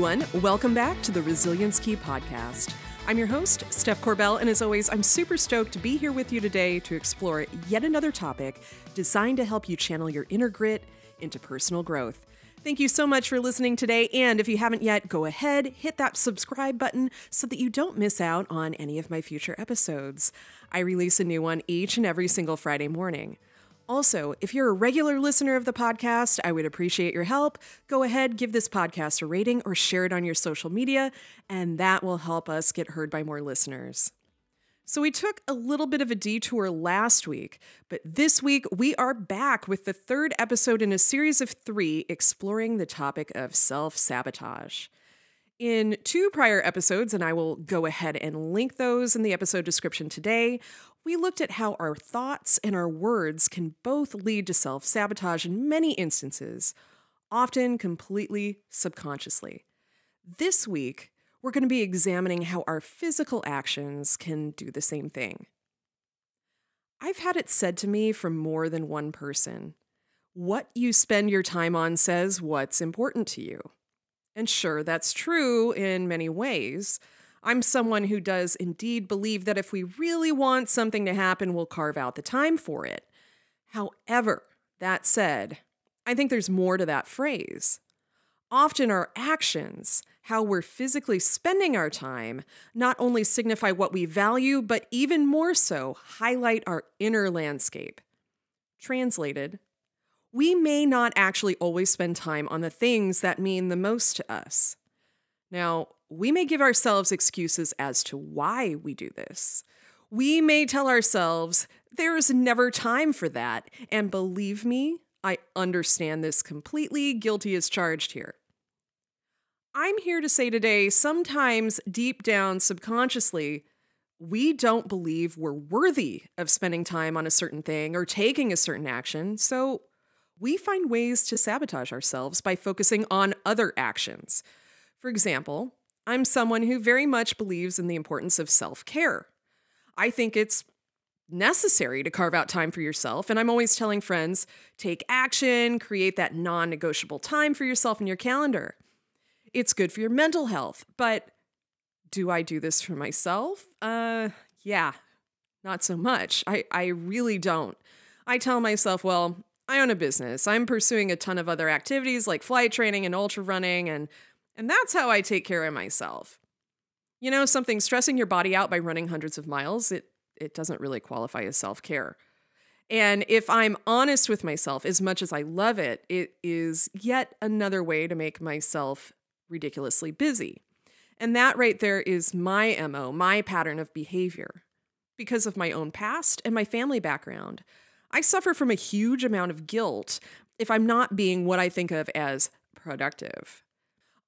Welcome back to the Resilience Key podcast. I'm your host, Steph Corbell, and as always, I'm super stoked to be here with you today to explore yet another topic designed to help you channel your inner grit into personal growth. Thank you so much for listening today, and if you haven't yet, go ahead, hit that subscribe button so that you don't miss out on any of my future episodes. I release a new one each and every single Friday morning. Also, if you're a regular listener of the podcast, I would appreciate your help. Go ahead, give this podcast a rating or share it on your social media, and that will help us get heard by more listeners. So, we took a little bit of a detour last week, but this week we are back with the third episode in a series of three exploring the topic of self sabotage. In two prior episodes, and I will go ahead and link those in the episode description today, we looked at how our thoughts and our words can both lead to self sabotage in many instances, often completely subconsciously. This week, we're going to be examining how our physical actions can do the same thing. I've had it said to me from more than one person what you spend your time on says what's important to you. And sure, that's true in many ways. I'm someone who does indeed believe that if we really want something to happen, we'll carve out the time for it. However, that said, I think there's more to that phrase. Often our actions, how we're physically spending our time, not only signify what we value, but even more so, highlight our inner landscape. Translated, we may not actually always spend time on the things that mean the most to us. Now, we may give ourselves excuses as to why we do this. We may tell ourselves, there is never time for that. And believe me, I understand this completely. Guilty as charged here. I'm here to say today, sometimes deep down subconsciously, we don't believe we're worthy of spending time on a certain thing or taking a certain action, so we find ways to sabotage ourselves by focusing on other actions. For example, I'm someone who very much believes in the importance of self care. I think it's necessary to carve out time for yourself. And I'm always telling friends take action, create that non negotiable time for yourself in your calendar. It's good for your mental health. But do I do this for myself? Uh, yeah, not so much. I, I really don't. I tell myself, well, I own a business. I'm pursuing a ton of other activities like flight training and ultra running, and and that's how I take care of myself. You know, something stressing your body out by running hundreds of miles, it, it doesn't really qualify as self care. And if I'm honest with myself, as much as I love it, it is yet another way to make myself ridiculously busy. And that right there is my MO, my pattern of behavior. Because of my own past and my family background, I suffer from a huge amount of guilt if I'm not being what I think of as productive.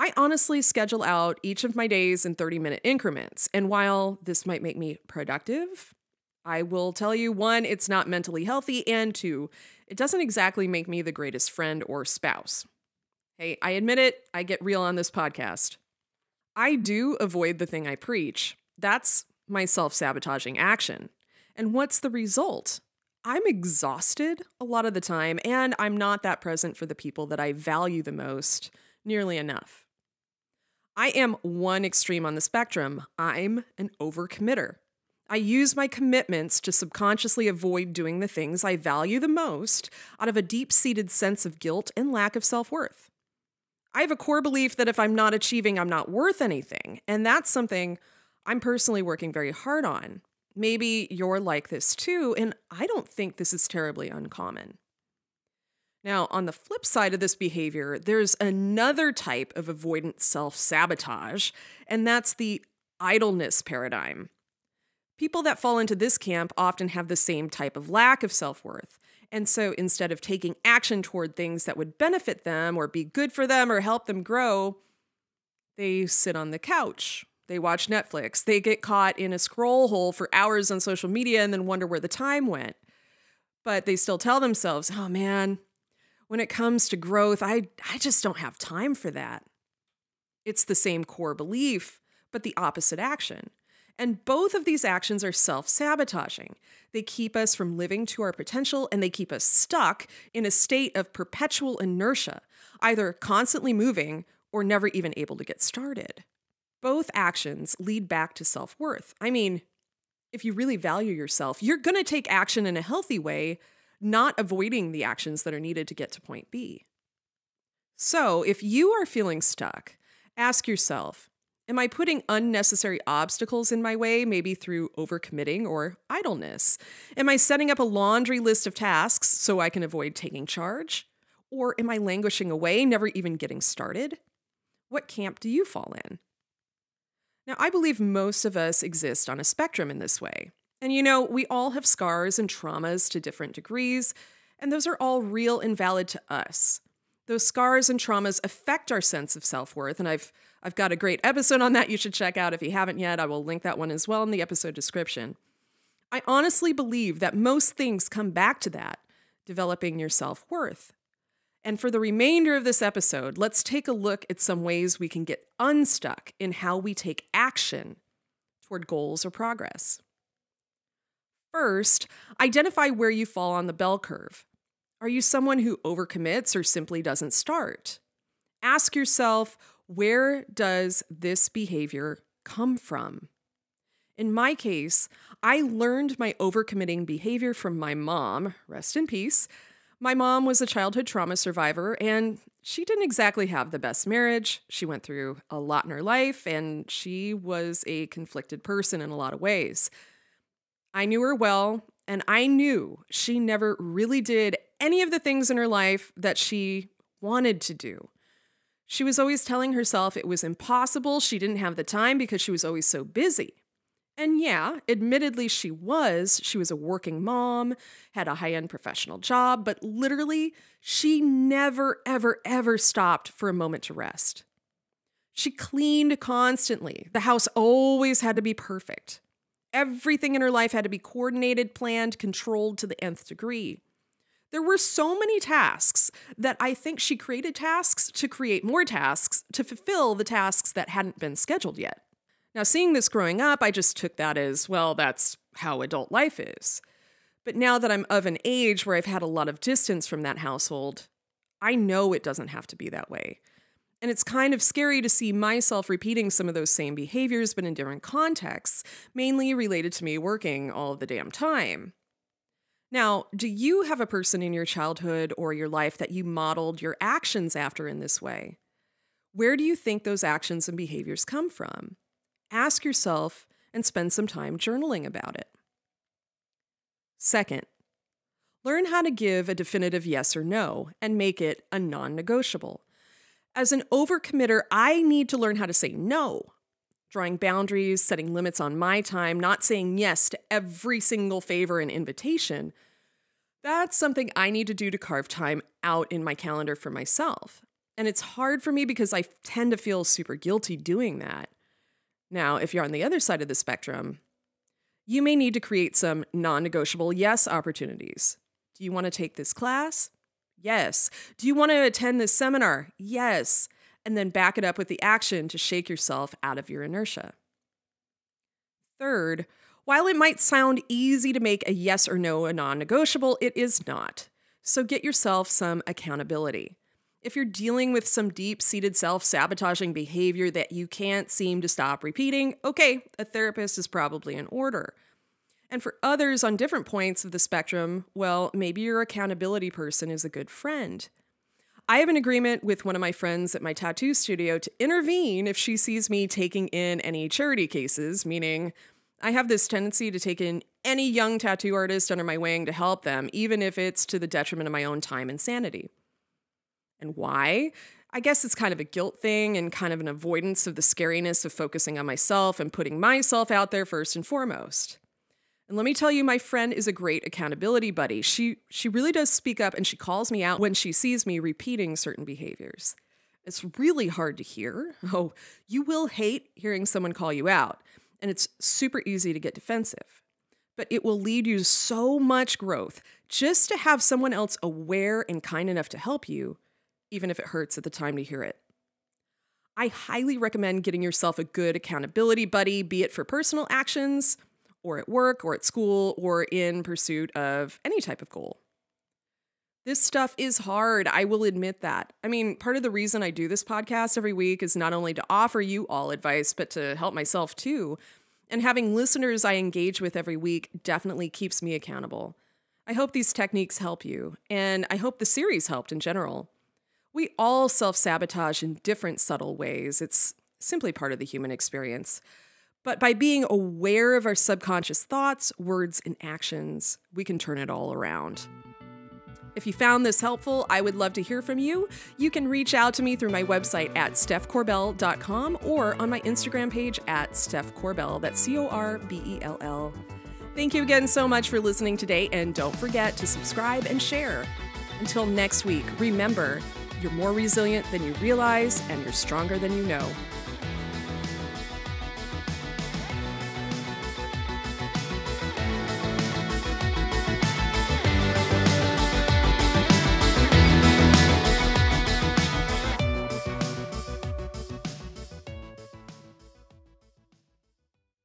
I honestly schedule out each of my days in 30 minute increments. And while this might make me productive, I will tell you one, it's not mentally healthy, and two, it doesn't exactly make me the greatest friend or spouse. Hey, I admit it, I get real on this podcast. I do avoid the thing I preach. That's my self sabotaging action. And what's the result? I'm exhausted a lot of the time, and I'm not that present for the people that I value the most nearly enough. I am one extreme on the spectrum. I'm an overcommitter. I use my commitments to subconsciously avoid doing the things I value the most out of a deep seated sense of guilt and lack of self worth. I have a core belief that if I'm not achieving, I'm not worth anything. And that's something I'm personally working very hard on. Maybe you're like this too, and I don't think this is terribly uncommon. Now, on the flip side of this behavior, there's another type of avoidant self sabotage, and that's the idleness paradigm. People that fall into this camp often have the same type of lack of self worth. And so instead of taking action toward things that would benefit them or be good for them or help them grow, they sit on the couch. They watch Netflix. They get caught in a scroll hole for hours on social media and then wonder where the time went. But they still tell themselves, oh man, when it comes to growth, I, I just don't have time for that. It's the same core belief, but the opposite action. And both of these actions are self sabotaging. They keep us from living to our potential and they keep us stuck in a state of perpetual inertia, either constantly moving or never even able to get started. Both actions lead back to self worth. I mean, if you really value yourself, you're going to take action in a healthy way, not avoiding the actions that are needed to get to point B. So, if you are feeling stuck, ask yourself Am I putting unnecessary obstacles in my way, maybe through overcommitting or idleness? Am I setting up a laundry list of tasks so I can avoid taking charge? Or am I languishing away, never even getting started? What camp do you fall in? Now, I believe most of us exist on a spectrum in this way. And you know, we all have scars and traumas to different degrees, and those are all real and valid to us. Those scars and traumas affect our sense of self worth, and I've I've got a great episode on that you should check out if you haven't yet. I will link that one as well in the episode description. I honestly believe that most things come back to that, developing your self worth. And for the remainder of this episode, let's take a look at some ways we can get unstuck in how we take action toward goals or progress. First, identify where you fall on the bell curve. Are you someone who overcommits or simply doesn't start? Ask yourself, where does this behavior come from? In my case, I learned my overcommitting behavior from my mom, rest in peace. My mom was a childhood trauma survivor, and she didn't exactly have the best marriage. She went through a lot in her life, and she was a conflicted person in a lot of ways. I knew her well, and I knew she never really did any of the things in her life that she wanted to do. She was always telling herself it was impossible, she didn't have the time because she was always so busy. And yeah, admittedly, she was. She was a working mom, had a high end professional job, but literally, she never, ever, ever stopped for a moment to rest. She cleaned constantly. The house always had to be perfect. Everything in her life had to be coordinated, planned, controlled to the nth degree. There were so many tasks that I think she created tasks to create more tasks to fulfill the tasks that hadn't been scheduled yet. Now, seeing this growing up, I just took that as well, that's how adult life is. But now that I'm of an age where I've had a lot of distance from that household, I know it doesn't have to be that way. And it's kind of scary to see myself repeating some of those same behaviors, but in different contexts, mainly related to me working all the damn time. Now, do you have a person in your childhood or your life that you modeled your actions after in this way? Where do you think those actions and behaviors come from? Ask yourself and spend some time journaling about it. Second, learn how to give a definitive yes or no and make it a non negotiable. As an overcommitter, I need to learn how to say no drawing boundaries, setting limits on my time, not saying yes to every single favor and invitation. That's something I need to do to carve time out in my calendar for myself. And it's hard for me because I tend to feel super guilty doing that. Now, if you're on the other side of the spectrum, you may need to create some non negotiable yes opportunities. Do you want to take this class? Yes. Do you want to attend this seminar? Yes and then back it up with the action to shake yourself out of your inertia. Third, while it might sound easy to make a yes or no a non negotiable, it is not. So get yourself some accountability. If you're dealing with some deep seated self sabotaging behavior that you can't seem to stop repeating, okay, a therapist is probably in order. And for others on different points of the spectrum, well, maybe your accountability person is a good friend. I have an agreement with one of my friends at my tattoo studio to intervene if she sees me taking in any charity cases, meaning I have this tendency to take in any young tattoo artist under my wing to help them, even if it's to the detriment of my own time and sanity. And why? I guess it's kind of a guilt thing and kind of an avoidance of the scariness of focusing on myself and putting myself out there first and foremost. And let me tell you, my friend is a great accountability buddy. She she really does speak up and she calls me out when she sees me repeating certain behaviors. It's really hard to hear. Oh, you will hate hearing someone call you out, and it's super easy to get defensive. But it will lead you so much growth just to have someone else aware and kind enough to help you, even if it hurts at the time to hear it. I highly recommend getting yourself a good accountability buddy, be it for personal actions or at work or at school or in pursuit of any type of goal. This stuff is hard. I will admit that. I mean, part of the reason I do this podcast every week is not only to offer you all advice, but to help myself too. And having listeners I engage with every week definitely keeps me accountable. I hope these techniques help you, and I hope the series helped in general. We all self sabotage in different subtle ways. It's simply part of the human experience. But by being aware of our subconscious thoughts, words, and actions, we can turn it all around. If you found this helpful, I would love to hear from you. You can reach out to me through my website at stephcorbell.com or on my Instagram page at stephcorbell. That's C O R B E L L. Thank you again so much for listening today, and don't forget to subscribe and share. Until next week, remember, you're more resilient than you realize, and you're stronger than you know.